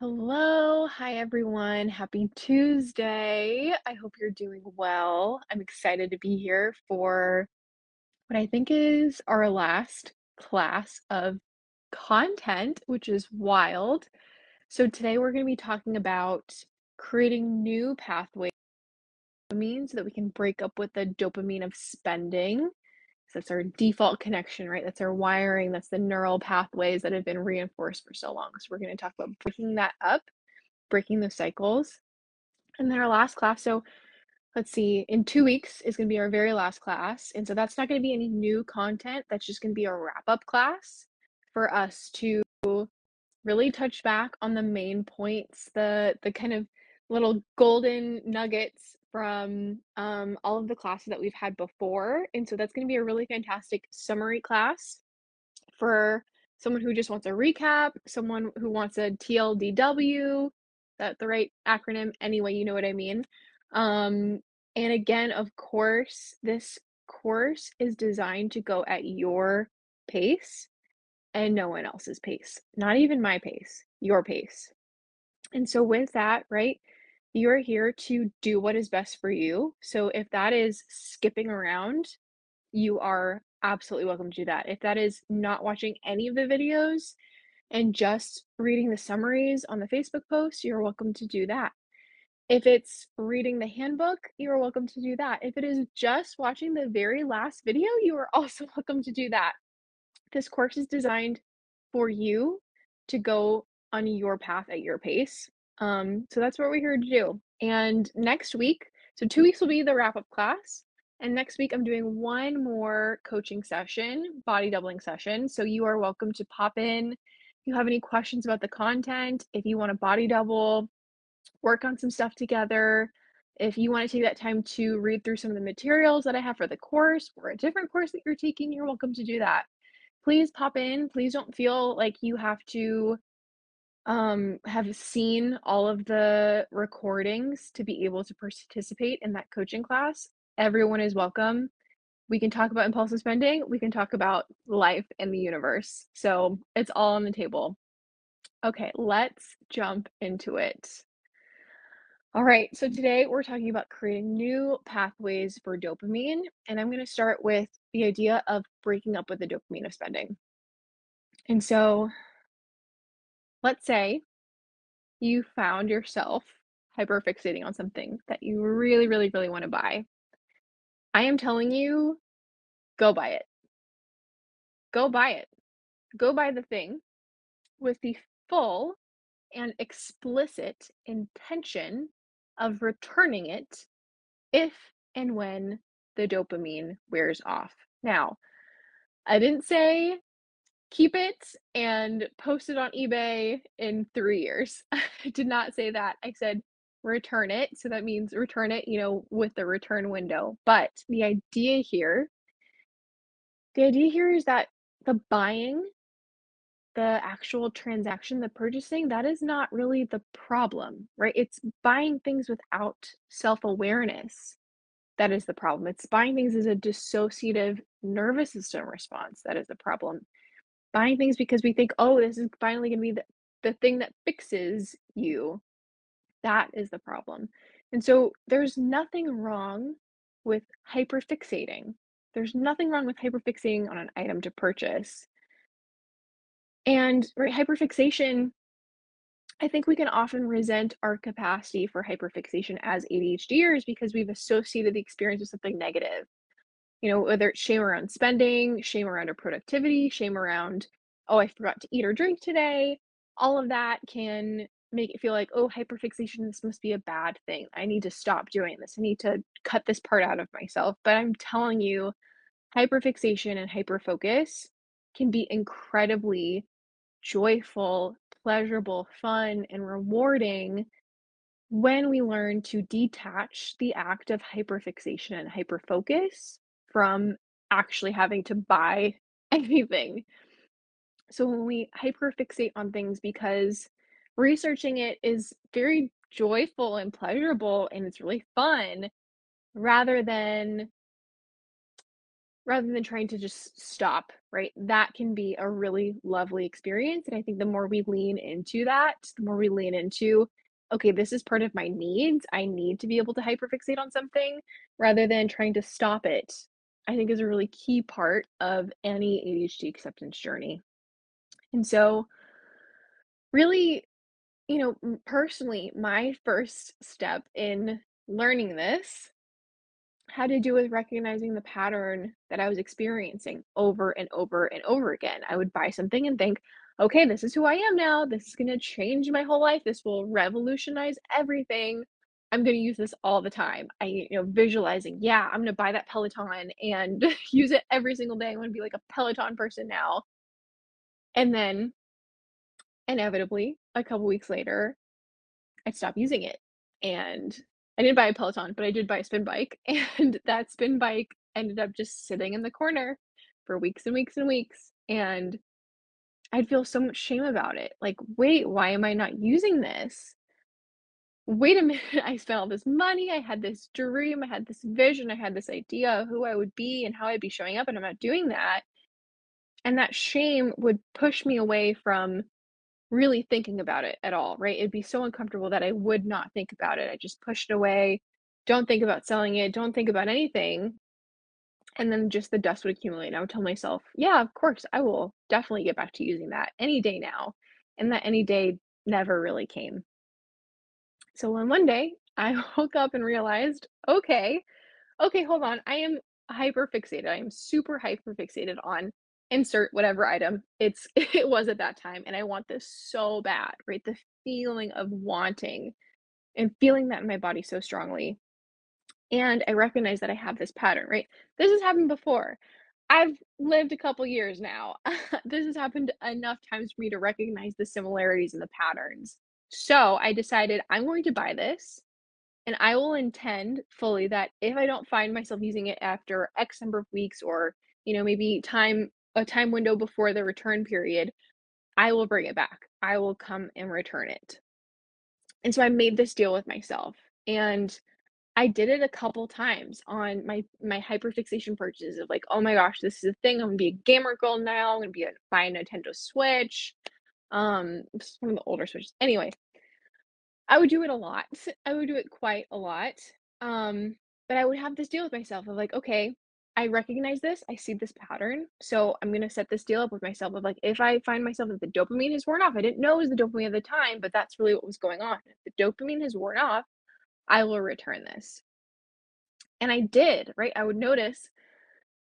Hello. Hi, everyone. Happy Tuesday. I hope you're doing well. I'm excited to be here for what I think is our last class of content, which is wild. So, today we're going to be talking about creating new pathways so that we can break up with the dopamine of spending. So that's our default connection, right? That's our wiring, that's the neural pathways that have been reinforced for so long. So we're going to talk about breaking that up, breaking those cycles. And then our last class, so let's see, in two weeks is going to be our very last class. And so that's not going to be any new content. That's just going to be a wrap up class for us to really touch back on the main points, the the kind of little golden nuggets from um, all of the classes that we've had before. And so that's going to be a really fantastic summary class for someone who just wants a recap, someone who wants a TLDW, that the right acronym anyway, you know what I mean. Um, and again, of course, this course is designed to go at your pace and no one else's pace, not even my pace, your pace. And so, with that, right, you're here to do what is best for you. So, if that is skipping around, you are absolutely welcome to do that. If that is not watching any of the videos and just reading the summaries on the Facebook post, you're welcome to do that. If it's reading the handbook, you're welcome to do that. If it is just watching the very last video, you are also welcome to do that. This course is designed for you to go on your path at your pace. Um, so that's what we're here to do. And next week, so two weeks will be the wrap up class. And next week, I'm doing one more coaching session, body doubling session. So you are welcome to pop in. If you have any questions about the content, if you want to body double, work on some stuff together, if you want to take that time to read through some of the materials that I have for the course or a different course that you're taking, you're welcome to do that. Please pop in. Please don't feel like you have to um, have seen all of the recordings to be able to participate in that coaching class. Everyone is welcome. We can talk about impulsive spending. We can talk about life and the universe. So it's all on the table. Okay, let's jump into it. All right, so today we're talking about creating new pathways for dopamine, and I'm going to start with the idea of breaking up with the dopamine of spending. And so let's say you found yourself hyperfixating on something that you really, really, really want to buy. I am telling you, go buy it. Go buy it. Go buy the thing with the full and explicit intention of returning it if and when the dopamine wears off. Now, I didn't say keep it and post it on eBay in three years. I did not say that. I said return it. So that means return it, you know, with the return window. But the idea here, the idea here is that the buying, the actual transaction, the purchasing, that is not really the problem, right? It's buying things without self awareness. That is the problem. It's buying things as a dissociative nervous system response. That is the problem buying things because we think, oh, this is finally going to be the, the thing that fixes you. That is the problem. And so there's nothing wrong with hyperfixating. There's nothing wrong with hyperfixating on an item to purchase. And right, hyperfixation, I think we can often resent our capacity for hyperfixation as ADHDers because we've associated the experience with something negative you know, whether it's shame around spending, shame around our productivity, shame around, oh, I forgot to eat or drink today, all of that can make it feel like, oh, hyperfixation, this must be a bad thing. I need to stop doing this. I need to cut this part out of myself. But I'm telling you, hyperfixation and hyperfocus can be incredibly joyful, pleasurable, fun, and rewarding when we learn to detach the act of hyperfixation and hyperfocus from actually having to buy anything. So when we hyperfixate on things because researching it is very joyful and pleasurable and it's really fun rather than rather than trying to just stop, right? That can be a really lovely experience, and I think the more we lean into that, the more we lean into, "Okay, this is part of my needs, I need to be able to hyperfixate on something," rather than trying to stop it, I think is a really key part of any ADHD acceptance journey. And so really, you know, personally, my first step in learning this had to do with recognizing the pattern that I was experiencing over and over and over again. I would buy something and think, "Okay, this is who I am now. This is gonna change my whole life. This will revolutionize everything. I'm gonna use this all the time." I you know, visualizing, "Yeah, I'm gonna buy that Peloton and use it every single day. I'm gonna be like a Peloton person now." And then inevitably, a couple weeks later, I'd stop using it, and I didn't buy a Peloton, but I did buy a spin bike, and that spin bike ended up just sitting in the corner for weeks and weeks and weeks, and I'd feel so much shame about it, like, "Wait, why am I not using this? Wait a minute, I spent all this money, I had this dream, I had this vision, I had this idea of who I would be and how I'd be showing up, and I'm not doing that." And that shame would push me away from really thinking about it at all, right? It'd be so uncomfortable that I would not think about it. I just push it away, don't think about selling it, don't think about anything, and then just the dust would accumulate, I would tell myself, "Yeah, of course, I will definitely get back to using that any day now," and that any day never really came. So on one day, I woke up and realized, "Okay, okay, hold on, I am hyper-fixated, I am super hyper-fixated on insert whatever item it's it was at that time, and I want this so bad," right? The feeling of wanting and feeling that in my body so strongly, and I recognize that I have this pattern, right? This has happened before. I've lived a couple years now. This has happened enough times for me to recognize the similarities and the patterns. So, I decided I'm going to buy this, and I will intend fully that if I don't find myself using it after X number of weeks or, you know, maybe time a time window before the return period, I will bring it back. I will come and return it. And so I made this deal with myself, and I did it a couple times on my my hyperfixation purchases of like, "Oh my gosh, this is a thing, I'm gonna be a gamer girl now, I'm gonna be a buy a Nintendo Switch." Um, it's one of the older Switches. Anyway, I would do it a lot. I would do it quite a lot. Um, but I would have this deal with myself of like, "Okay, I recognize this, I see this pattern, so I'm gonna set this deal up with myself of like, if I find myself that the dopamine has worn off, I didn't know it was the dopamine at the time, but that's really what was going on. If the dopamine has worn off, I will return this." And I did, right? I would notice,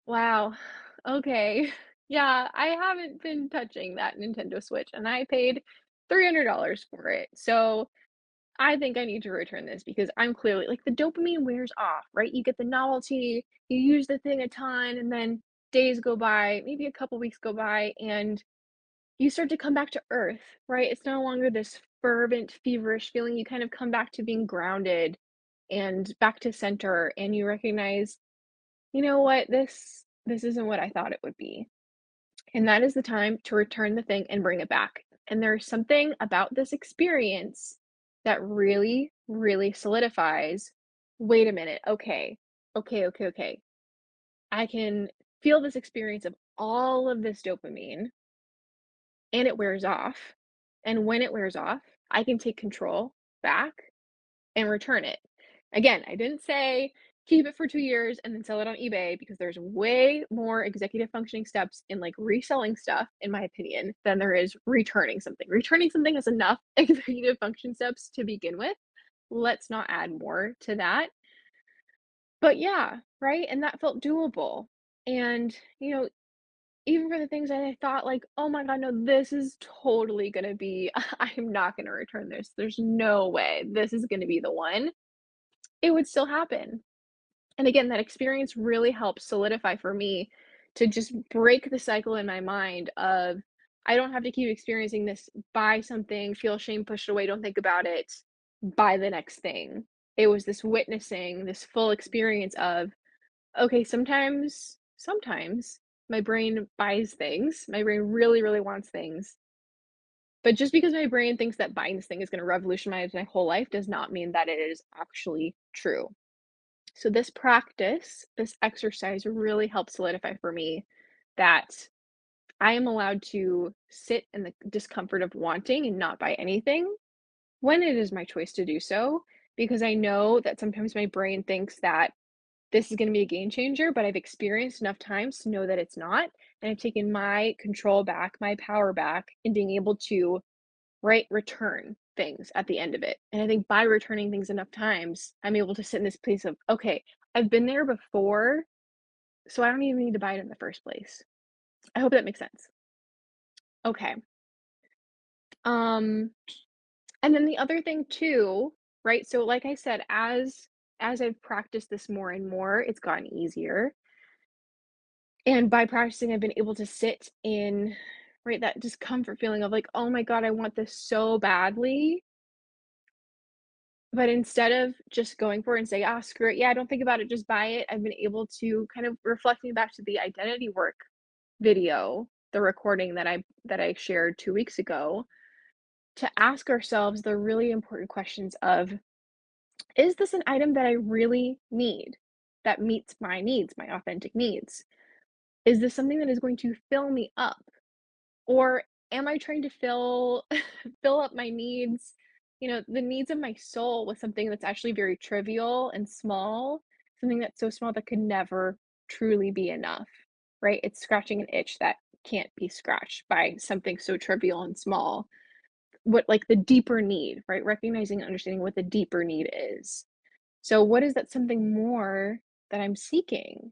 "Wow, okay, yeah, I haven't been touching that Nintendo Switch, and I paid $300 for it, so I think I need to return this because I'm clearly" like, the dopamine wears off, right? You get the novelty, you use the thing a ton, and then days go by, maybe a couple weeks go by, and you start to come back to earth, right? It's no longer this fervent, feverish feeling, you kind of come back to being grounded and back to center, and you recognize, "You know what? This this isn't what I thought it would be." And that is the time to return the thing and bring it back. And there's something about this experience that really, really solidifies, "Wait a minute, okay, okay, okay, okay. I can feel this experience of all of this dopamine" "and it wears off, and when it wears off, I can take control back and return it." Again, I didn't say keep it for 2 years and then sell it on eBay because there's way more executive functioning steps in, like, reselling stuff, in my opinion, than there is returning something. Returning something has enough executive function steps to begin with. Let's not add more to that. But yeah, right? And that felt doable. And, you know, even for the things that I thought like, "Oh my god, no, this is totally gonna be I'm not gonna return this. There's no way this is gonna be the one." It would still happen. And again, that experience really helped solidify for me to just break the cycle in my mind of, I don't have to keep experiencing this, buy something, feel shame, push it away, don't think about it, buy the next thing. It was this witnessing, this full experience of, okay, sometimes sometimes my brain buys things, my brain really, really wants things but just because my brain thinks that buying this thing is gonna revolutionize my whole life does not mean that it is actually true. So this practice, this exercise really helps solidify for me that I am allowed to sit in the discomfort of wanting and not buy anything when it is my choice to do so, because I know that sometimes my brain thinks that this is gonna be a game changer, but I've experienced enough times to know that it's not, and I've taken my control back, my power back and being able to, right, return things at the end of it. And I think by returning things enough times, I'm able to sit in this place of, okay, I've been there before, so I don't even need to buy it in the first place. I hope that makes sense. Okay. Um, and then the other thing too, right? So like I said, as as I've practiced this more and more, it's gotten easier. And by practicing, I've been able to sit in, right, that discomfort feeling of like, oh my God, I want this so badly. But instead of just going for it and say, ah, screw it, yeah, don't think about it, just buy it, I've been able to kind of reflecting back to the identity work video, the recording that I that I shared 2 weeks ago, to ask ourselves the really important questions of is this an item that I really need that meets my needs, my authentic needs? Is this something that is going to fill me up? Or am I trying to fill fill up my needs, you know, the needs of my soul with something that's actually very trivial and small, something that's so small that could never truly be enough, right? It's scratching an itch that can't be scratched by something so trivial and small. What like the deeper need, right? Recognizing and understanding what the deeper need is. So what is that something more that I'm seeking?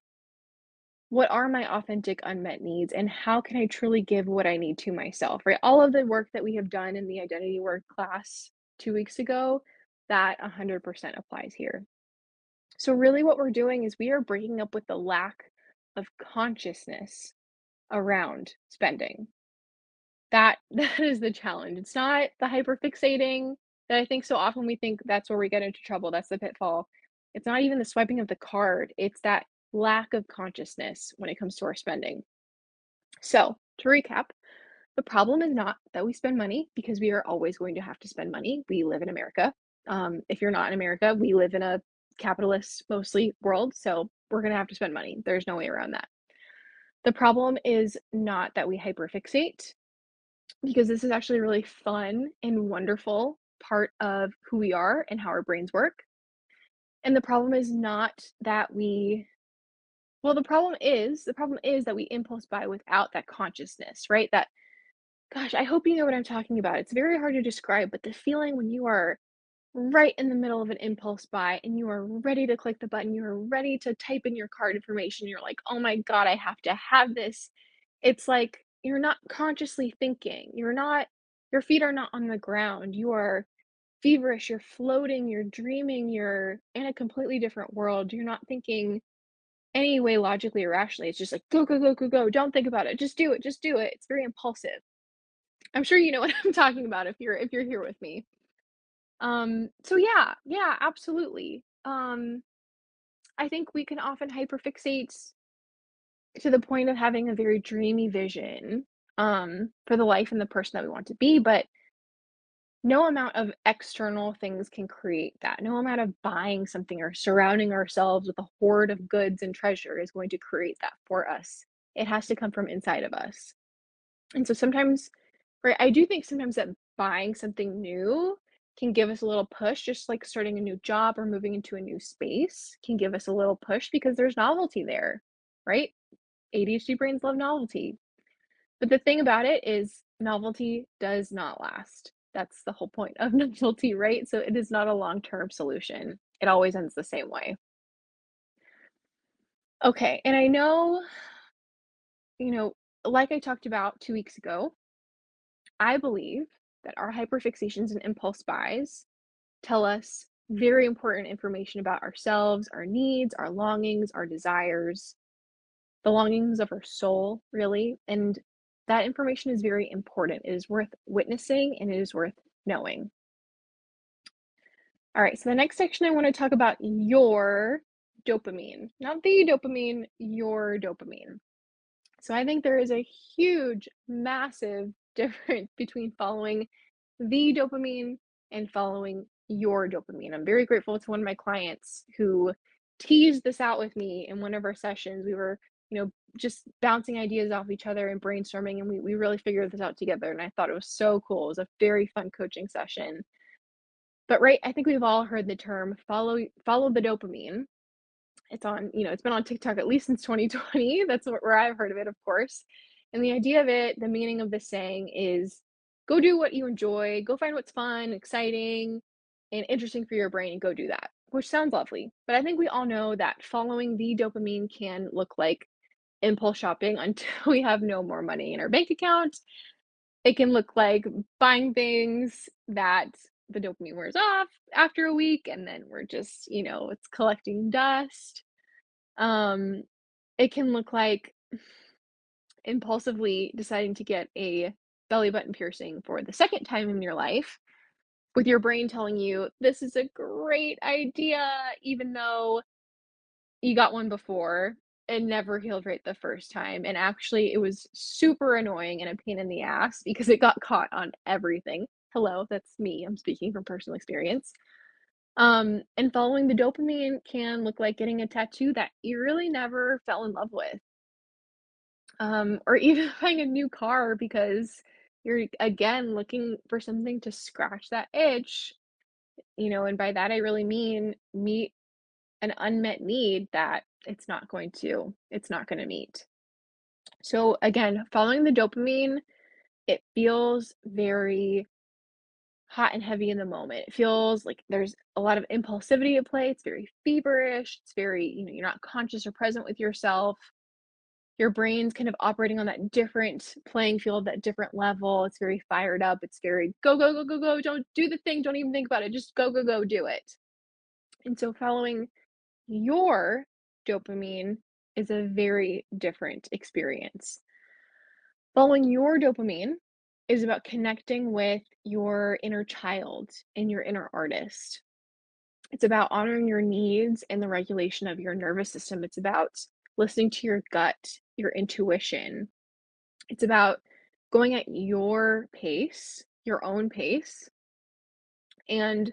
What are my authentic unmet needs and how can I truly give what I need to myself, right? All of the work that we have done in the identity work class 2 weeks ago, that 100% applies here. So really what we're doing is we are breaking up with the lack of consciousness around spending. That that is the challenge. It's not the hyperfixating that I think so often we think that's where we get into trouble. That's the pitfall. It's not even the swiping of the card. It's that lack of consciousness when it comes to our spending. So, to recap, the problem is not that we spend money because we are always going to have to spend money. We live in America. Um, if you're not in America, we live in a capitalist mostly world, so we're going to have to spend money. There's no way around that. The problem is not that we hyperfixate because this is actually a really fun and wonderful part of who we are and how our brains work. And the problem is not that we well, the problem is the problem is that we impulse buy without that consciousness, right? That gosh, I hope you know what I'm talking about. It's very hard to describe, but the feeling when you are right in the middle of an impulse buy and you are ready to click the button, you are ready to type in your card information, you're like, "Oh my god, I have to have this." It's like you're not consciously thinking. You're not your feet are not on the ground. You are feverish, you're floating, you're dreaming, you're in a completely different world. You're not thinking any way logically or rationally. It's just like go, go, go, go, go. Don't think about it. Just do it. Just do it. It's very impulsive. I'm sure you know what I'm talking about if you're if you're here with me. Um, so yeah, yeah, absolutely. Um, I think we can often hyperfixate to the point of having a very dreamy vision um for the life and the person that we want to be, but no amount of external things can create that. No amount of buying something or surrounding ourselves with a hoard of goods and treasure is going to create that for us. It has to come from inside of us. And so sometimes, right, I do think sometimes that buying something new can give us a little push, just like starting a new job or moving into a new space can give us a little push because there's novelty there, right? ADHD brains love novelty. But the thing about it is, novelty does not last. That's the whole point of novelty, right? So it is not a long term solution. It always ends the same way. Okay, and I know, you know, like I talked about two weeks ago, I believe that our hyperfixations and impulse buys tell us very important information about ourselves, our needs, our longings, our desires, the longings of our soul, really. And that information is very important. It is worth witnessing and it is worth knowing. All right, so the next section I want to talk about your dopamine, not the dopamine, your dopamine. So I think there is a huge, massive difference between following the dopamine and following your dopamine. I'm very grateful to one of my clients who teased this out with me in one of our sessions. We were, you know, just bouncing ideas off each other and brainstorming, and we we really figured this out together, and I thought it was so cool. It was a very fun coaching session. But right, I think we've all heard the term follow follow the dopamine. It's on, you know, it's been on TikTok at least since 2020. That's where I've heard of it, of course. And the idea of it, the meaning of this saying is go do what you enjoy, go find what's fun, exciting, and interesting for your brain and go do that, which sounds lovely. But I think we all know that following the dopamine can look like impulse shopping until we have no more money in our bank account. It can look like buying things that the dopamine wears off after a week and then we're just, you know, it's collecting dust. Um it can look like impulsively deciding to get a belly button piercing for the second time in your life with your brain telling you this is a great idea even though you got one before and never healed right the first time and actually it was super annoying and a pain in the ass because it got caught on everything. Hello that's me i'm speaking from personal experience. Um and following the dopamine can look like getting a tattoo that you really never fell in love with. Um or even buying a new car because you're again looking for something to scratch that itch you know and by that i really mean meet an unmet need that it's not going to it's not going to meet so again following the dopamine it feels very hot and heavy in the moment it feels like there's a lot of impulsivity at play it's very feverish it's very you know you're not conscious or present with yourself your brain's kind of operating on that different playing field, that different level. It's very fired up. It's very go, go, go, go, go. Don't do the thing. Don't even think about it. Just go, go, go, do it. And so following your dopamine is a very different experience. Following your dopamine is about connecting with your inner child and your inner artist. It's about honoring your needs and the regulation of your nervous system. It's about listening to your gut, your intuition. It's about going at your pace, your own pace. And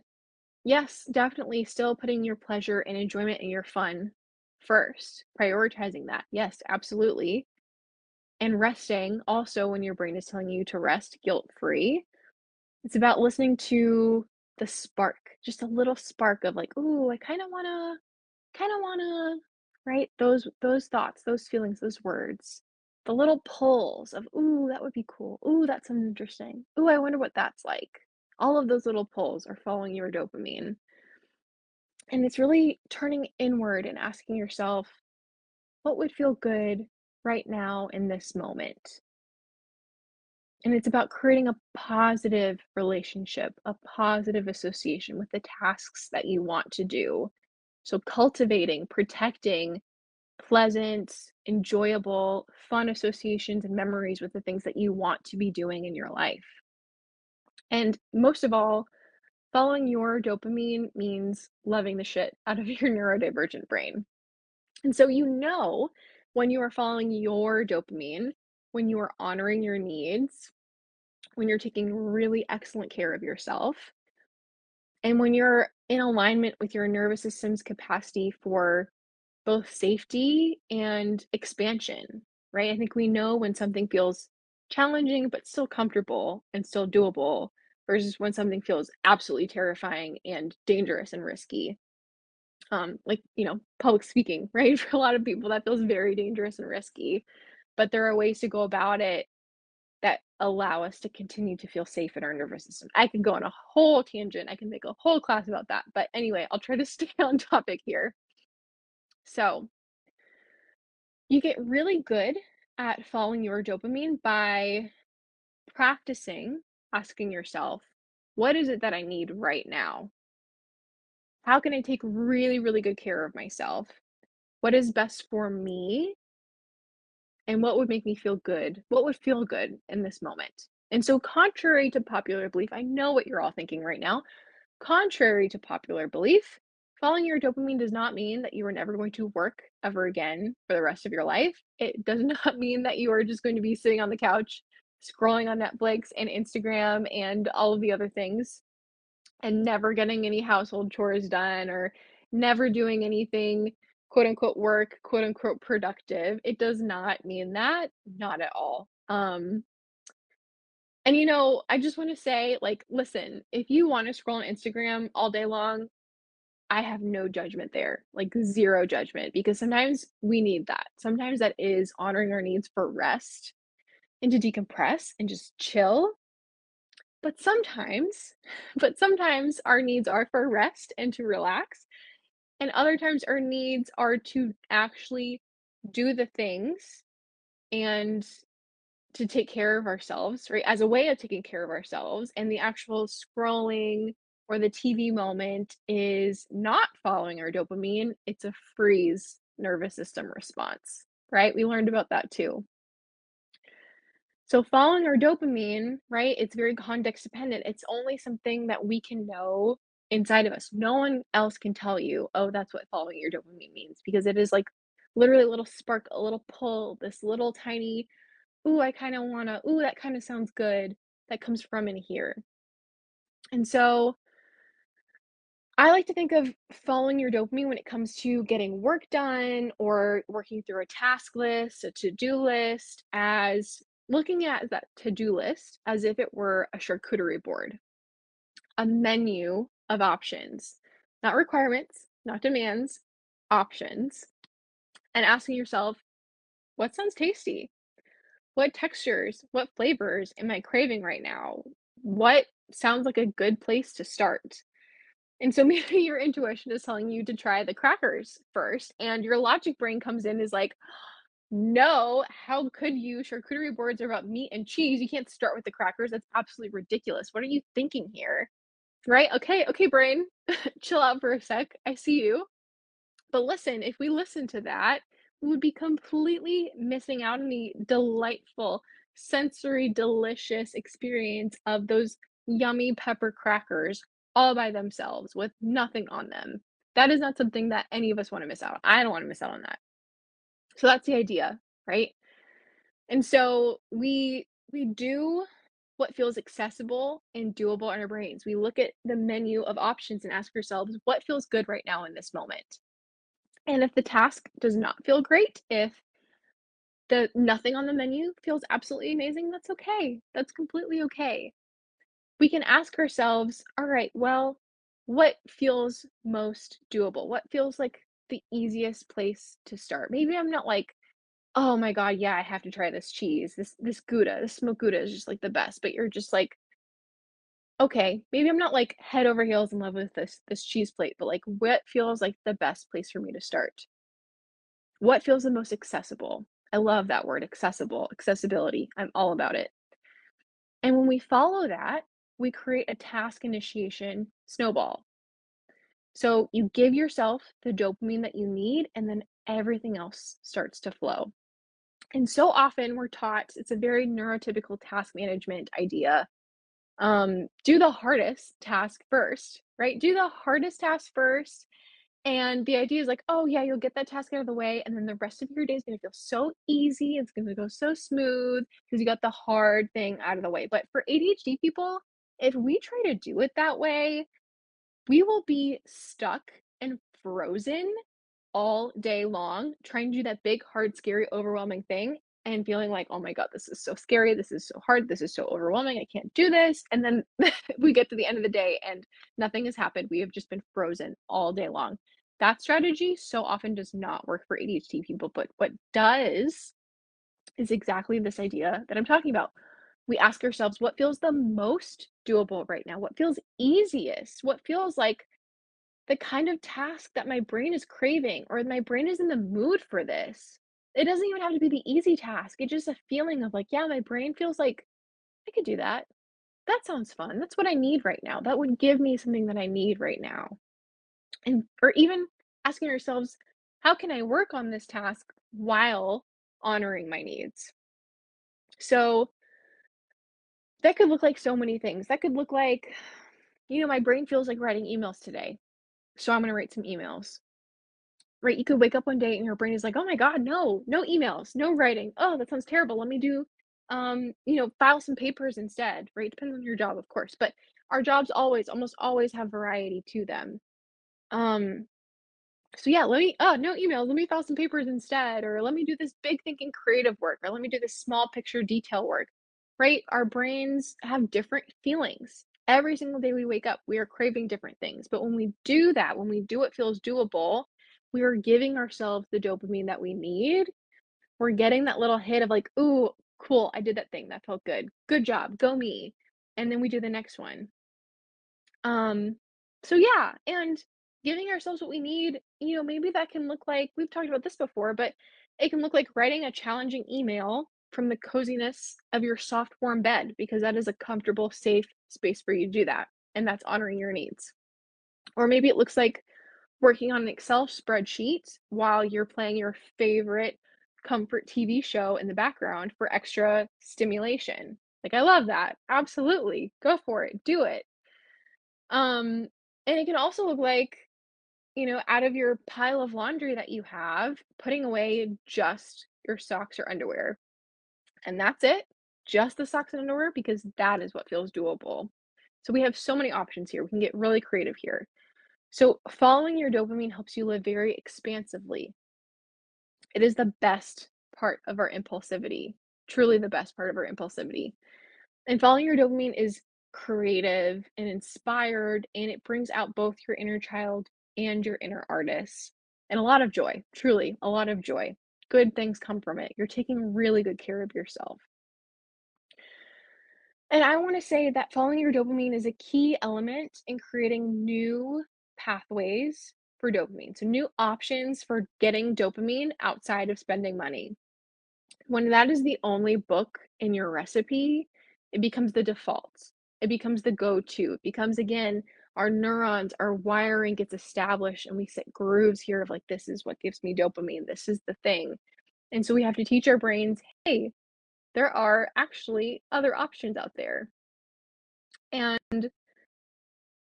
yes, definitely still putting your pleasure and enjoyment and your fun first, prioritizing that. Yes, absolutely. And resting also when your brain is telling you to rest guilt free. It's about listening to the spark, just a little spark of like, oh, I kind of want to, kind of want to Right? Those those thoughts, those feelings, those words, the little pulls of, "Ooh, that would be cool. Ooh, that sounds interesting. Ooh, I wonder what that's like." All of those little pulls are following your dopamine. And it's really turning inward and asking yourself, "What would feel good right now in this moment?" And it's about creating a positive relationship, a positive association with the tasks that you want to do. So cultivating, protecting pleasant, enjoyable, fun associations and memories with the things that you want to be doing in your life. And most of all, following your dopamine means loving the shit out of your neurodivergent brain. And so you know when you are following your dopamine, when you are honoring your needs, when you're taking really excellent care of yourself, and when you're in alignment with your nervous system's capacity for both safety and expansion, right? I think we know when something feels challenging but still comfortable and still doable versus when something feels absolutely terrifying and dangerous and risky. Um, like, you know, public speaking, right? For a lot of people, that feels very dangerous and risky. But there are ways to go about it that allow us to continue to feel safe in our nervous system. I could go on a whole tangent. I can make a whole class about that. But anyway, I'll try to stay on topic here. So, you get really good at following your dopamine by practicing asking yourself, what is it that I need right now? How can I take really, really good care of myself? What is best for me? And what would make me feel good? What would feel good in this moment? And so, contrary to popular belief, I know what you're all thinking right now. Contrary to popular belief, following your dopamine does not mean that you are never going to work ever again for the rest of your life. It does not mean that you are just going to be sitting on the couch scrolling on Netflix and Instagram and all of the other things and never getting any household chores done or never doing anything quote unquote work, quote unquote productive. It does not mean that, not at all. Um, and you know, I just want to say, like, listen, if you want to scroll on Instagram all day long, I have no judgment there, like zero judgment, because sometimes we need that. Sometimes that is honoring our needs for rest and to decompress and just chill. But sometimes, but sometimes our needs are for rest and to relax. And other times our needs are to actually do the things and to take care of ourselves, right? As a way of taking care of ourselves. And the actual scrolling or the TV moment is not following our dopamine, it's a freeze nervous system response, right? We learned about that too. So, following our dopamine, right, it's very context dependent. It's only something that we can know inside of us. No one else can tell you, oh, that's what following your dopamine means because it is like literally a little spark, a little pull, this little tiny, ooh, I kind of want to, ooh, that kind of sounds good that comes from in here. And so, I like to think of following your dopamine when it comes to getting work done or working through a task list, a to-do list, as looking at that to-do list as if it were a charcuterie board, a menu of options, not requirements, not demands, options, and asking yourself, what sounds tasty? What textures, what flavors am I craving right now? What sounds like a good place to start? And so maybe your intuition is telling you to try the crackers first, and your logic brain comes in is like, no, how could you? Charcuterie boards are about meat and cheese. You can't start with the crackers. That's absolutely ridiculous. What are you thinking here? Right? Okay, okay, brain, chill out for a sec. I see you. But listen, if we listen to that, we would be completely missing out on the delightful, sensory, delicious experience of those yummy pepper crackers all by themselves with nothing on them. That is not something that any of us want to miss out. I don't want to miss out on that. So that's the idea, right? And so we we do what feels accessible and doable in our brains. We look at the menu of options and ask ourselves what feels good right now in this moment. And if the task does not feel great, if the nothing on the menu feels absolutely amazing, that's okay. That's completely okay we can ask ourselves, all right, well, what feels most doable? What feels like the easiest place to start? Maybe I'm not like, oh my god, yeah, I have to try this cheese. This this Gouda, this smoked Gouda is just like the best, but you're just like okay, maybe I'm not like head over heels in love with this this cheese plate, but like what feels like the best place for me to start? What feels the most accessible? I love that word, accessible, accessibility. I'm all about it. And when we follow that, we create a task initiation snowball. So you give yourself the dopamine that you need, and then everything else starts to flow. And so often we're taught it's a very neurotypical task management idea. Um, do the hardest task first, right? Do the hardest task first, and the idea is like, oh, yeah, you'll get that task out of the way. And then the rest of your day is going to feel so easy. It's going to go so smooth because you got the hard thing out of the way. But for ADHD people, if we try to do it that way, we will be stuck and frozen all day long trying to do that big, hard, scary, overwhelming thing and feeling like, oh my God, this is so scary. This is so hard. This is so overwhelming. I can't do this. And then we get to the end of the day and nothing has happened. We have just been frozen all day long. That strategy so often does not work for ADHD people, but what does is exactly this idea that I'm talking about. We ask ourselves what feels the most doable right now, what feels easiest, what feels like the kind of task that my brain is craving or my brain is in the mood for this. It doesn't even have to be the easy task. It's just a feeling of like, yeah, my brain feels like I could do that. That sounds fun. That's what I need right now. That would give me something that I need right now. And or even asking ourselves, how can I work on this task while honoring my needs? So that could look like so many things. That could look like, you know, my brain feels like writing emails today. So I'm going to write some emails. Right? You could wake up one day and your brain is like, "Oh my god, no. No emails, no writing. Oh, that sounds terrible. Let me do um, you know, file some papers instead." Right? Depends on your job, of course, but our jobs always almost always have variety to them. Um So yeah, let me oh, no emails, let me file some papers instead, or let me do this big thinking creative work, or let me do this small picture detail work, right? Our brains have different feelings. Every single day we wake up, we are craving different things. But when we do that, when we do what feels doable, we are giving ourselves the dopamine that we need. We're getting that little hit of like, ooh, cool, I did that thing. That felt good. Good job. Go me. And then we do the next one. Um, so yeah, and giving ourselves what we need, you know, maybe that can look like we've talked about this before, but it can look like writing a challenging email from the coziness of your soft, warm bed because that is a comfortable, safe space for you to do that. And that's honoring your needs. Or maybe it looks like working on an Excel spreadsheet while you're playing your favorite comfort TV show in the background for extra stimulation. Like, I love that. Absolutely. Go for it. Do it. Um, and it can also look like, you know, out of your pile of laundry that you have, putting away just your socks or underwear. And that's it. Just the socks and underwear because that is what feels doable. So we have so many options here. We can get really creative here. So following your dopamine helps you live very expansively. It is the best part of our impulsivity, truly the best part of our impulsivity. And following your dopamine is creative and inspired, and it brings out both your inner child and your inner artist. And a lot of joy, truly, a lot of joy. Good things come from it. You're taking really good care of yourself. And I want to say that following your dopamine is a key element in creating new pathways for dopamine. So, new options for getting dopamine outside of spending money. When that is the only book in your recipe, it becomes the default. It becomes the go to. It becomes, again, our neurons, our wiring gets established, and we set grooves here of like, this is what gives me dopamine. This is the thing. And so we have to teach our brains, hey, there are actually other options out there. And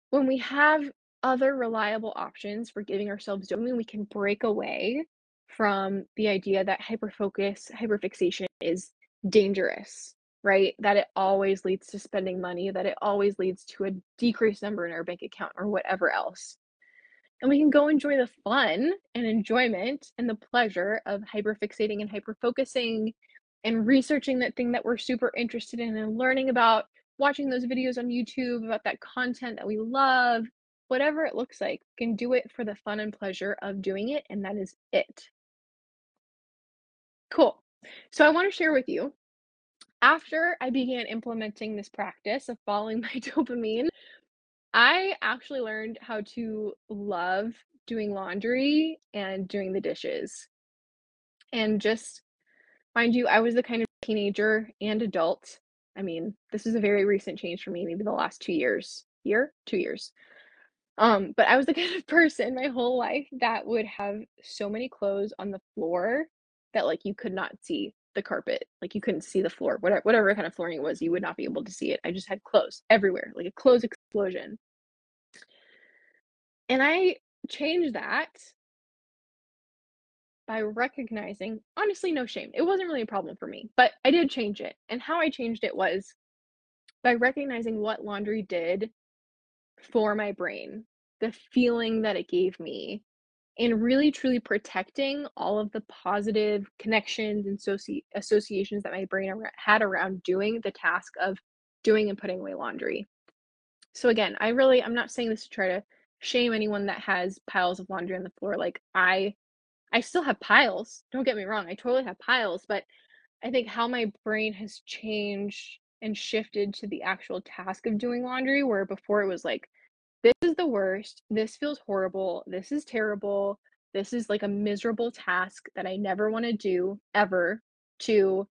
when we have other reliable options for giving ourselves dopamine, we can break away from the idea that hyperfocus, hyperfixation is dangerous, right? That it always leads to spending money, that it always leads to a decreased number in our bank account or whatever else. And we can go enjoy the fun and enjoyment and the pleasure of hyperfixating and hyperfocusing and researching that thing that we're super interested in and learning about watching those videos on YouTube about that content that we love, whatever it looks like, we can do it for the fun and pleasure of doing it, and that is it. Cool. So I want to share with you after I began implementing this practice of following my dopamine, I actually learned how to love doing laundry and doing the dishes. And just mind you, I was the kind of teenager and adult. I mean, this is a very recent change for me, maybe the last two years. Year? Two years. Um, but I was the kind of person my whole life that would have so many clothes on the floor that like you could not see the carpet. Like you couldn't see the floor. Whatever whatever kind of flooring it was, you would not be able to see it. I just had clothes everywhere, like a clothes explosion. And I changed that by recognizing honestly, no shame. It wasn't really a problem for me, but I did change it. And how I changed it was by recognizing what laundry did for my brain, the feeling that it gave me, and really truly protecting all of the positive connections and associ- associations that my brain had around doing the task of doing and putting away laundry. So again, I really I'm not saying this to try to shame anyone that has piles of laundry on the floor. Like I I still have piles. Don't get me wrong. I totally have piles, but I think how my brain has changed and shifted to the actual task of doing laundry where before it was like this is the worst. This feels horrible. This is terrible. This is like a miserable task that I never want to do ever. To,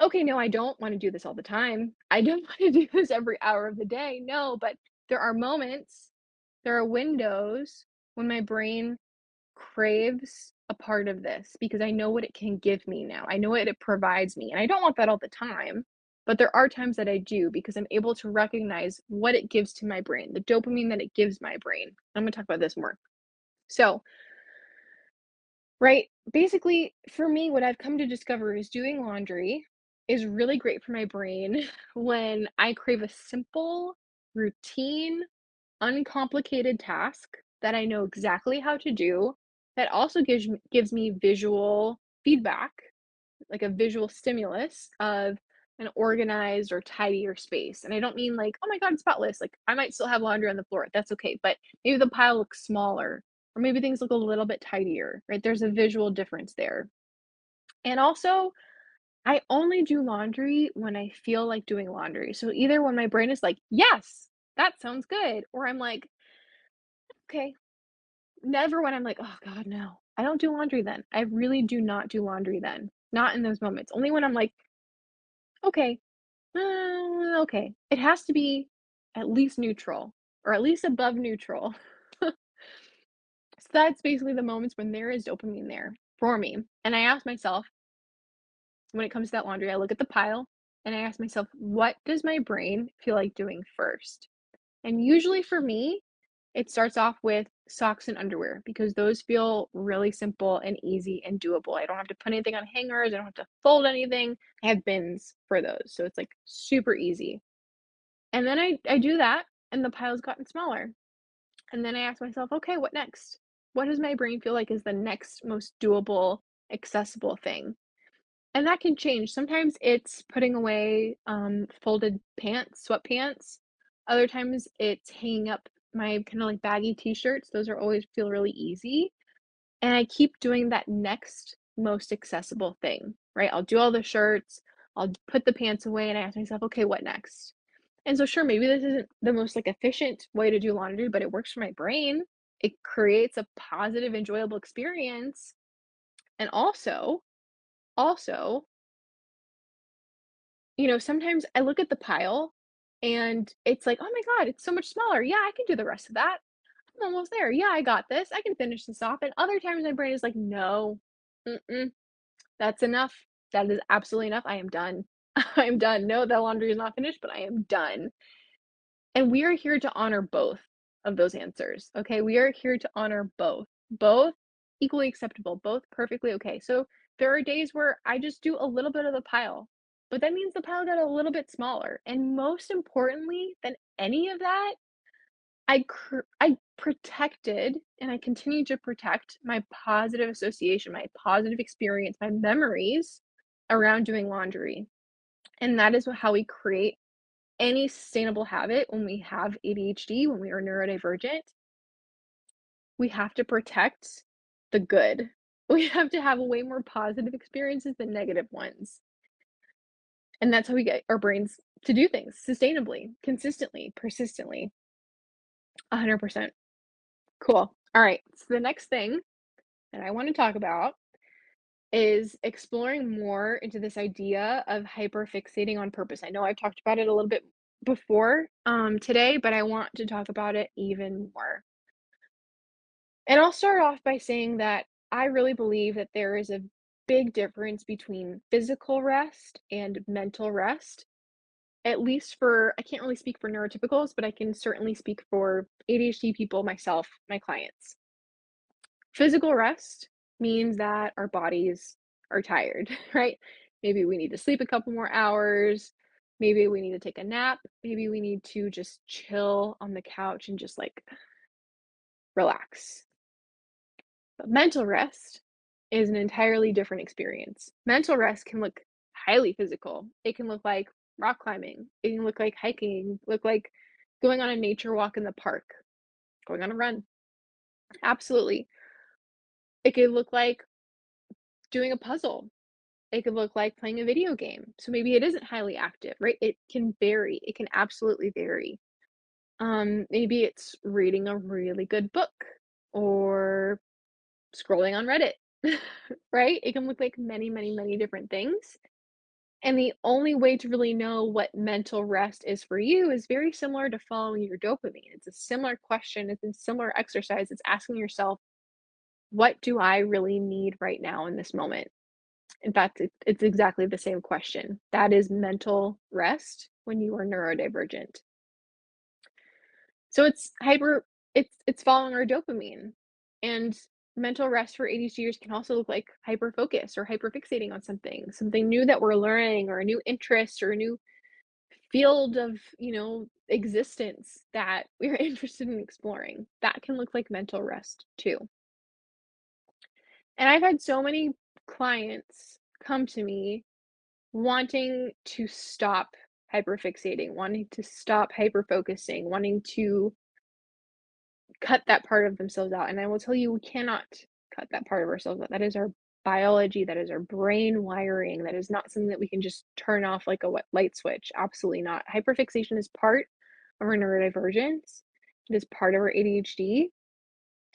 okay, no, I don't want to do this all the time. I don't want to do this every hour of the day. No, but there are moments, there are windows when my brain craves a part of this because I know what it can give me now. I know what it provides me. And I don't want that all the time. But there are times that I do because I'm able to recognize what it gives to my brain, the dopamine that it gives my brain. I'm going to talk about this more. So, right, basically, for me, what I've come to discover is doing laundry is really great for my brain when I crave a simple, routine, uncomplicated task that I know exactly how to do that also gives m gives me visual feedback, like a visual stimulus of an organized or tidier space, and I don't mean like, "Oh my god, spotless," like, I might still have laundry on the floor, that's okay, but maybe the pile looks smaller, or maybe things look a little bit tidier, right? There's a visual difference there. And also, I only do laundry when I feel like doing laundry, so either when my brain is like, "Yes, that sounds good," or I'm like "Okay." Never when I'm like, "Oh god, no." I don't do laundry then. I really do not do laundry then. Not in those moments. Only when I'm like "Okay. Uh, okay." It has to be at least neutral or at least above neutral. So that's basically the moments when there is dopamine there for me, and I ask myself when it comes to that laundry, I look at the pile and I ask myself, "What does my brain feel like doing first? And usually for me, it starts off with socks and underwear because those feel really simple and easy and doable. I don't have to put anything on hangers, I don't have to fold anything. I have bins for those, so it's, like, super easy. And then I I do that, and the pile's gotten smaller. And then I ask myself, "Okay, what next? What does my brain feel like is the next most doable, accessible thing?" And that can change. Sometimes it's putting away, um, folded pants, sweatpants. Other times it's hanging up my kinda, like, baggy t-shirts, those are always feel really easy. And I keep doing that next most accessible thing, right? I'll do all the shirts, I'll put the pants away, and I ask myself, "Okay, what next?" And so, sure, maybe this isn't the most, like, efficient way to do laundry, but it works for my brain. It creates a positive, enjoyable experience. And also also you know, sometimes I look at the pile, and it's like, "Oh my god, it's so much smaller. Yeah, I can do the rest of that. I'm almost there. Yeah, I got this. I can finish this off." And other times my brain is like, "No. That's enough. That is absolutely enough. I am done. I am done. No, the laundry is not finished, but I am done." And we are here to honor both of those answers, okay? We are here to honor both. Both equally acceptable, both perfectly okay. So, there are days where I just do a little bit of the pile, but that means the pile got a little bit smaller. And most importantly than any of that, I cr I protected, and I continue to protect my positive association, my positive experience, my memories around doing laundry. And that is how we create any sustainable habit when we have ADHD, when we are neurodivergent we have to protect the good. We have to have way more positive experiences than negative ones. And that's how we get our brains to do things sustainably, consistently, persistently. 100%. Cool. Alright, so the next thing that I wanna talk about is exploring more into this idea of hyperfixating on purpose. I know I've talked about it a little bit before, um, today, but I want to talk about it even more. And I'll start off by saying that I really believe that there is a big difference between physical rest and mental rest, at least for I can't really speak for neurotypicals, but I can certainly speak for ADHD people, myself, my clients. Physical rest means that our bodies are tired, right? Maybe we need to sleep a couple more hours, maybe we need to take a nap, maybe we need to just chill on the couch and just, like relax. But mental rest is an entirely different experience. Mental rest can look highly physical. It can look like rock climbing, it can look like hiking, look like going on a nature walk in the park, going on a run. Absolutely. It could look like doing a puzzle. It could look like playing a video game. So maybe it isn't highly active, right? It can vary, it can absolutely vary. Um, maybe it's reading a really good book or scrolling on Reddit, right? It can look like many, many, many different things. And the only way to really know what mental rest is for you is very similar to following your dopamine. It's a similar question, it's a similar exercise. It's asking yourself, "What do I really need right now in this moment?" In fact, it it's exactly the same question. That is mental rest when you are neurodivergent. So it's hyper it's it's following our dopamine. And mental rest for ADHDers can also look like hyperfocus or hyper fixating on something, something new that we're learning or a new interest or a new field of, you know, existence that we're interested in exploring. That can look like mental rest too. And I've had so many clients come to me wanting to stop hyperfixating, wanting to stop hyperfocusing, wanting to cut that part of themselves out. And I will tell you, we cannot cut that part of ourselves out. That is our biology, that is our brain wiring. That is not something that we can just turn off like a light switch. Absolutely not. Hyperfixation is part of our neurodivergence, it is part of our ADHD,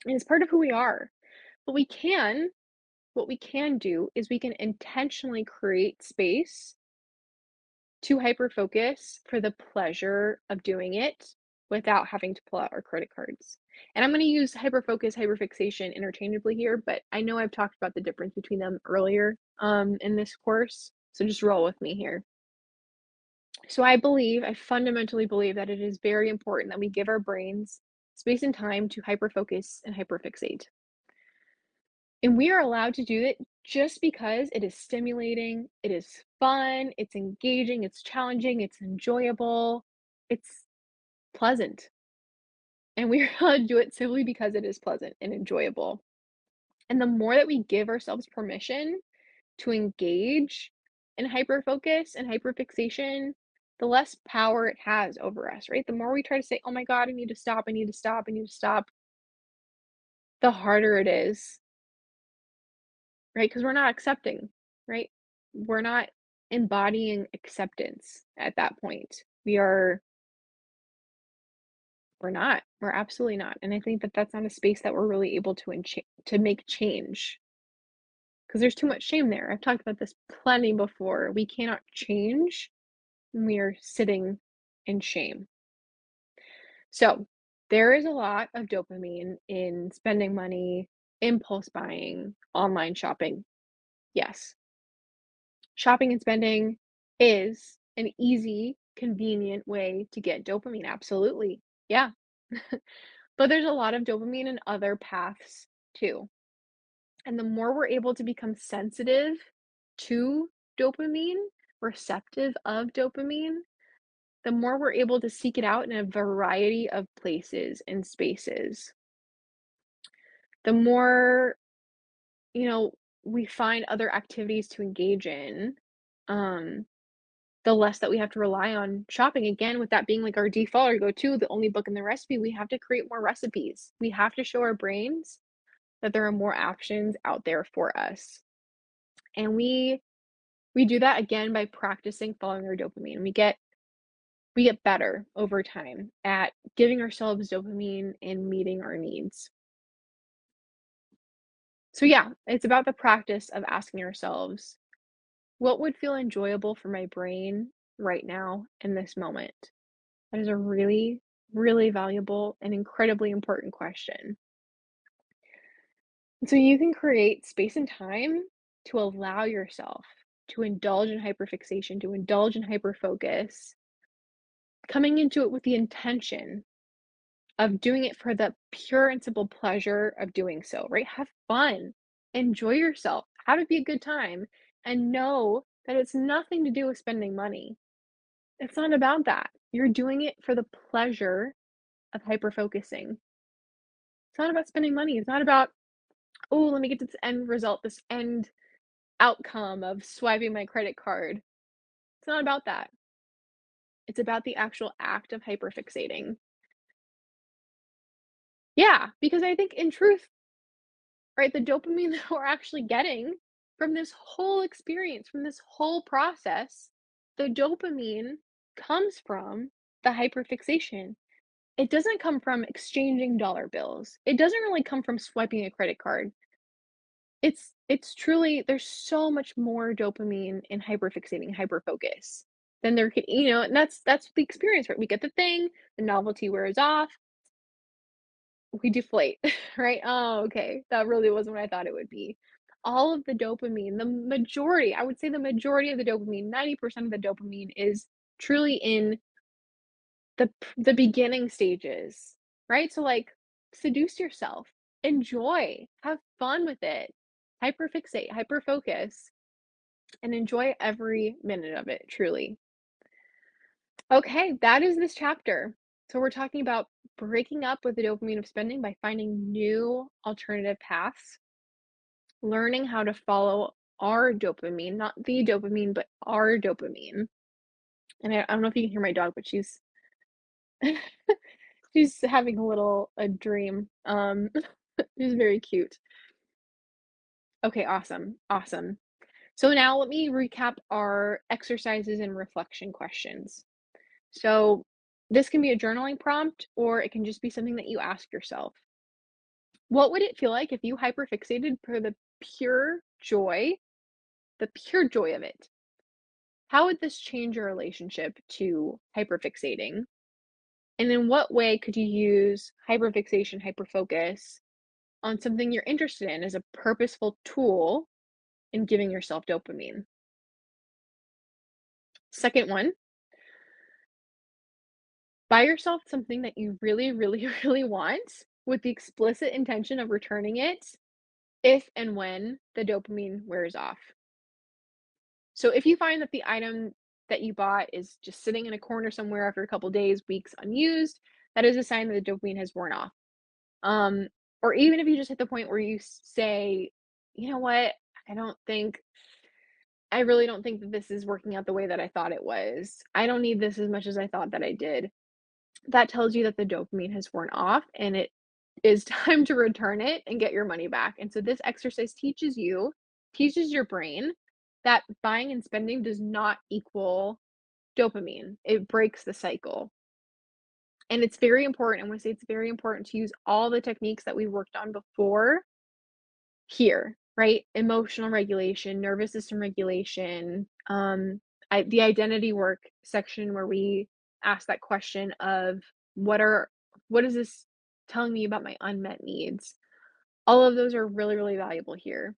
and it's part of who we are. But we can, what we can do is we can intentionally create space to hyper focus for the pleasure of doing it without having to pull out our credit cards. And I'm going to use hyperfocus, hyperfixation interchangeably here, but I know I've talked about the difference between them earlier um, in this course. So just roll with me here. So I believe, I fundamentally believe that it is very important that we give our brains space and time to hyperfocus and hyperfixate. And we are allowed to do it just because it is stimulating, it is fun, it's engaging, it's challenging, it's enjoyable, it's pleasant. And we are do it simply because it is pleasant and enjoyable. And the more that we give ourselves permission to engage in hyperfocus and hyperfixation, the less power it has over us, right? The more we try to say, oh my God, I need to stop, I need to stop, I need to stop, the harder it is, right? Because we're not accepting, right? We're not embodying acceptance at that point. We are we're not. We're absolutely not. And I think that that's not a space that we're really able to encha- to make change. Because there's too much shame there. I've talked about this plenty before. We cannot change when we are sitting in shame. So, there is a lot of dopamine in spending money, impulse buying, online shopping. Yes. Shopping and spending is an easy, convenient way to get dopamine. Absolutely. Yeah. But there's a lot of dopamine in other paths too. And the more we're able to become sensitive to dopamine, receptive of dopamine, the more we're able to seek it out in a variety of places and spaces. The more, you know, we find other activities to engage in, um, the less that we have to rely on shopping. Again, with that being like our default or go to the only book in the recipe, we have to create more recipes. We have to show our brains that there are more options out there for us. And we we do that again by practicing following our dopamine. We get we get better over time at giving ourselves dopamine and meeting our needs. So yeah, it's about the practice of asking ourselves, what would feel enjoyable for my brain right now in this moment? That is a really, really valuable and incredibly important question. So you can create space and time to allow yourself to indulge in hyperfixation, to indulge in hyperfocus, coming into it with the intention of doing it for the pure and simple pleasure of doing so, right? Have fun, enjoy yourself, have it be a good time, and know that it's nothing to do with spending money. It's not about that. You're doing it for the pleasure of hyper focusing. It's not about spending money. It's not about, oh, let me get to this end result, this end outcome of swiping my credit card. It's not about that. It's about the actual act of hyperfixating. Yeah, because I think in truth, right, the dopamine that we're actually getting from this whole experience, from this whole process, the dopamine comes from the hyperfixation. It doesn't come from exchanging dollar bills. It doesn't really come from swiping a credit card. It's it's truly there's so much more dopamine in hyperfixating, hyperfocus than there could, you know, and that's that's the experience, right? We get the thing, the novelty wears off, we deflate, right? Oh, okay. That really wasn't what I thought it would be all of the dopamine, the majority, I would say the majority of the dopamine, 90% of the dopamine is truly in the the beginning stages, right? So like seduce yourself, enjoy, have fun with it, hyperfixate, hyperfocus, and enjoy every minute of it, truly. Okay, that is this chapter. So we're talking about breaking up with the dopamine of spending by finding new alternative paths learning how to follow our dopamine, not the dopamine, but our dopamine. And I, I don't know if you can hear my dog, but she's she's having a little a dream. Um, she's very cute. Okay, awesome, awesome. So now let me recap our exercises and reflection questions. So this can be a journaling prompt, or it can just be something that you ask yourself. What would it feel like if you hyperfixated for the pure joy, the pure joy of it? How would this change your relationship to hyperfixating? And in what way could you use hyperfixation, hyperfocus on something you're interested in as a purposeful tool in giving yourself dopamine? Second one, buy yourself something that you really, really, really want with the explicit intention of returning it if and when the dopamine wears off. So if you find that the item that you bought is just sitting in a corner somewhere after a couple days, weeks unused, that is a sign that the dopamine has worn off. Um, or even if you just hit the point where you say, you know what, I don't think, I really don't think that this is working out the way that I thought it was. I don't need this as much as I thought that I did. That tells you that the dopamine has worn off and it is time to return it and get your money back. And so this exercise teaches you, teaches your brain that buying and spending does not equal dopamine. It breaks the cycle. And it's very important. I want to say it's very important to use all the techniques that we worked on before here, right? Emotional regulation, nervous system regulation, um, I, the identity work section where we ask that question of what are what is this telling me about my unmet needs? All of those are really, really valuable here.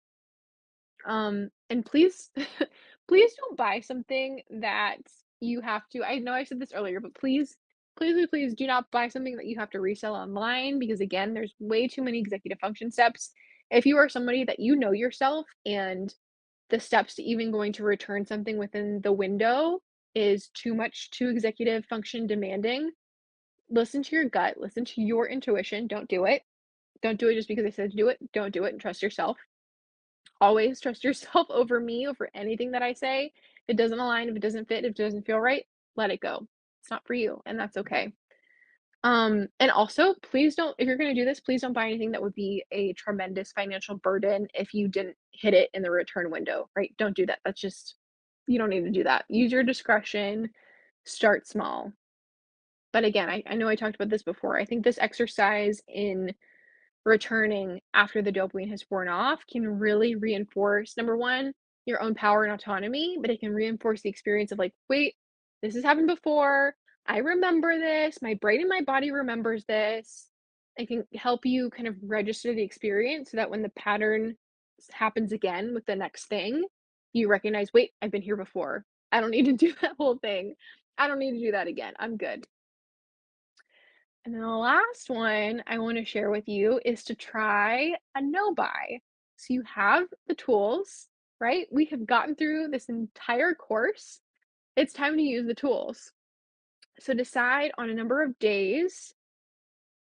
Um, and please, please don't buy something that you have to. I know I said this earlier, but please, please, please, please do not buy something that you have to resell online because again, there's way too many executive function steps. If you are somebody that you know yourself and the steps to even going to return something within the window is too much too executive function demanding, listen to your gut, listen to your intuition. Don't do it. Don't do it just because I said to do it. Don't do it and trust yourself always trust yourself over me, over anything that I say. If it doesn't align, if it doesn't fit, if it doesn't feel right, let it go. It's not for you, and that's okay. Um, and also, please don't, if you're going to do this, please don't buy anything that would be a tremendous financial burden if you didn't hit it in the return window, right? Don't do that. That's just, you don't need to do that. Use your discretion, start small. But again, I, I know I talked about this before. I think this exercise in returning after the dopamine has worn off can really reinforce number one, your own power and autonomy, but it can reinforce the experience of like, wait, this has happened before. I remember this. My brain and my body remembers this. It can help you kind of register the experience so that when the pattern happens again with the next thing, you recognize, wait, I've been here before. I don't need to do that whole thing. I don't need to do that again. I'm good. And then the last one I want to share with you is to try a no buy. So you have the tools, right? We have gotten through this entire course. It's time to use the tools. So decide on a number of days,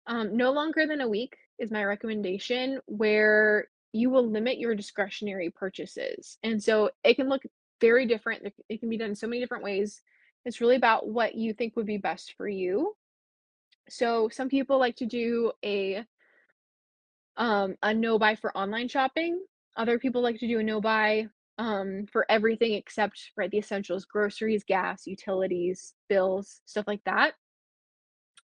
um, no longer than a week is my recommendation, where you will limit your discretionary purchases. And so it can look very different. It can be done so many different ways. It's really about what you think would be best for you. So some people like to do a um a no buy for online shopping. Other people like to do a no buy um for everything except right the essentials, groceries, gas, utilities, bills, stuff like that.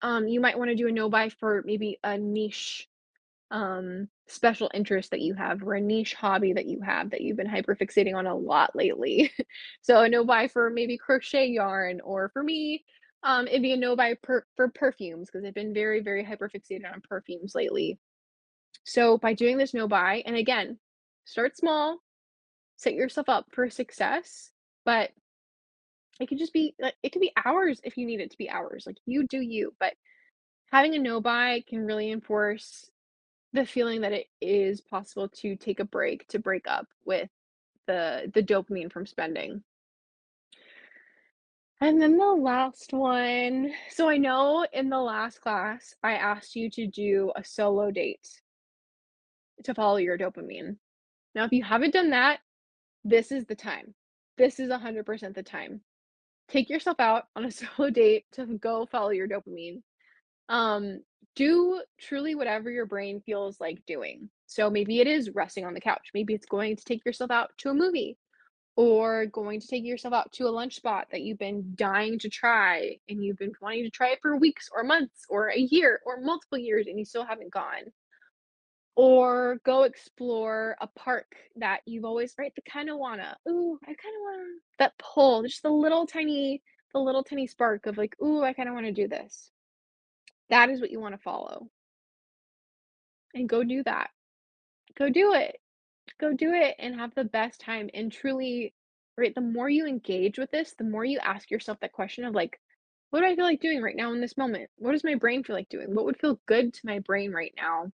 Um you might want to do a no buy for maybe a niche um special interest that you have or a niche hobby that you have that you've been hyper fixating on a lot lately. so a no buy for maybe crochet yarn or for me um, it'd be a no buy per for perfumes because I've been very, very hyper fixated on perfumes lately. So by doing this no buy, and again, start small, set yourself up for success, but it could just be like it could be hours if you need it to be hours. Like you do you, but having a no buy can really enforce the feeling that it is possible to take a break, to break up with the the dopamine from spending. And then the last one. So I know in the last class, I asked you to do a solo date to follow your dopamine. Now, if you haven't done that, this is the time. This is 100% the time. Take yourself out on a solo date to go follow your dopamine. Um, do truly whatever your brain feels like doing. So maybe it is resting on the couch. Maybe it's going to take yourself out to a movie or going to take yourself out to a lunch spot that you've been dying to try and you've been wanting to try it for weeks or months or a year or multiple years and you still haven't gone. Or go explore a park that you've always right, the kinda wanna, "Ooh, I kinda wanna" that pull, just the little tiny the little tiny spark of like, "Ooh, I kinda wanna do this." That is what you wanna follow. And go do that. Go do it. Go do it and have the best time and truly right, the more you engage with this, the more you ask yourself that question of like, "What do I feel like doing right now in this moment? What does my brain feel like doing? What would feel good to my brain right now?"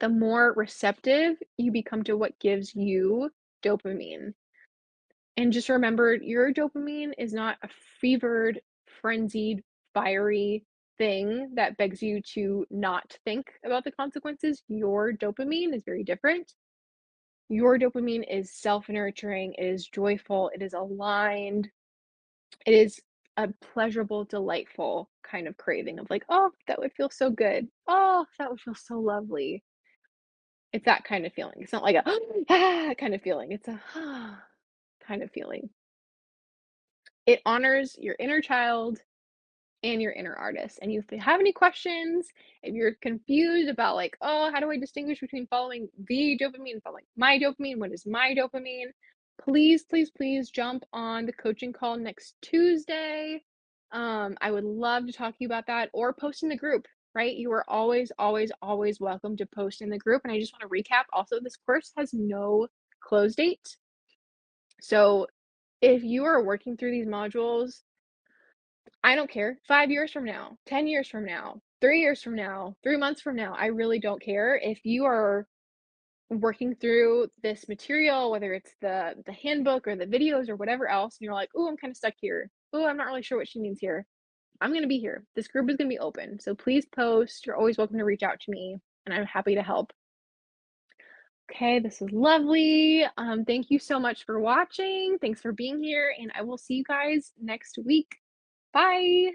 The more receptive you become to what gives you dopamine. And just remember, your dopamine is not a fevered, frenzied, fiery thing that begs you to not think about the consequences. Your dopamine is very different. Your dopamine is self-nurturing, it is joyful, it is aligned. It is a pleasurable, delightful kind of craving of like, "Oh, that would feel so good. Oh, that would feel so lovely." It's that kind of feeling. It's not like a "Ah," kind of feeling. It's a ah, kind of feeling. It honors your inner child and your inner artist. And if you have any questions, if you're confused about like, oh, how do I distinguish between following the dopamine following my dopamine? What is my dopamine? Please, please, please jump on the coaching call next Tuesday. Um, I would love to talk to you about that or post in the group, right? You are always, always, always welcome to post in the group. And I just want to recap also, this course has no close date. So if you are working through these modules, I don't care. 5 years from now, 10 years from now, 3 years from now, 3 months from now, I really don't care. If you are working through this material, whether it's the the handbook or the videos or whatever else, and you're like, oh, I'm kinda stuck here. Oh, I'm not really sure what she means here." I'm gonna be here. This group is gonna be open. So please post. You're always welcome to reach out to me, and I'm happy to help. Okay, this is lovely. Um, thank you so much for watching. Thanks for being here, and I will see you guys next week. Bye.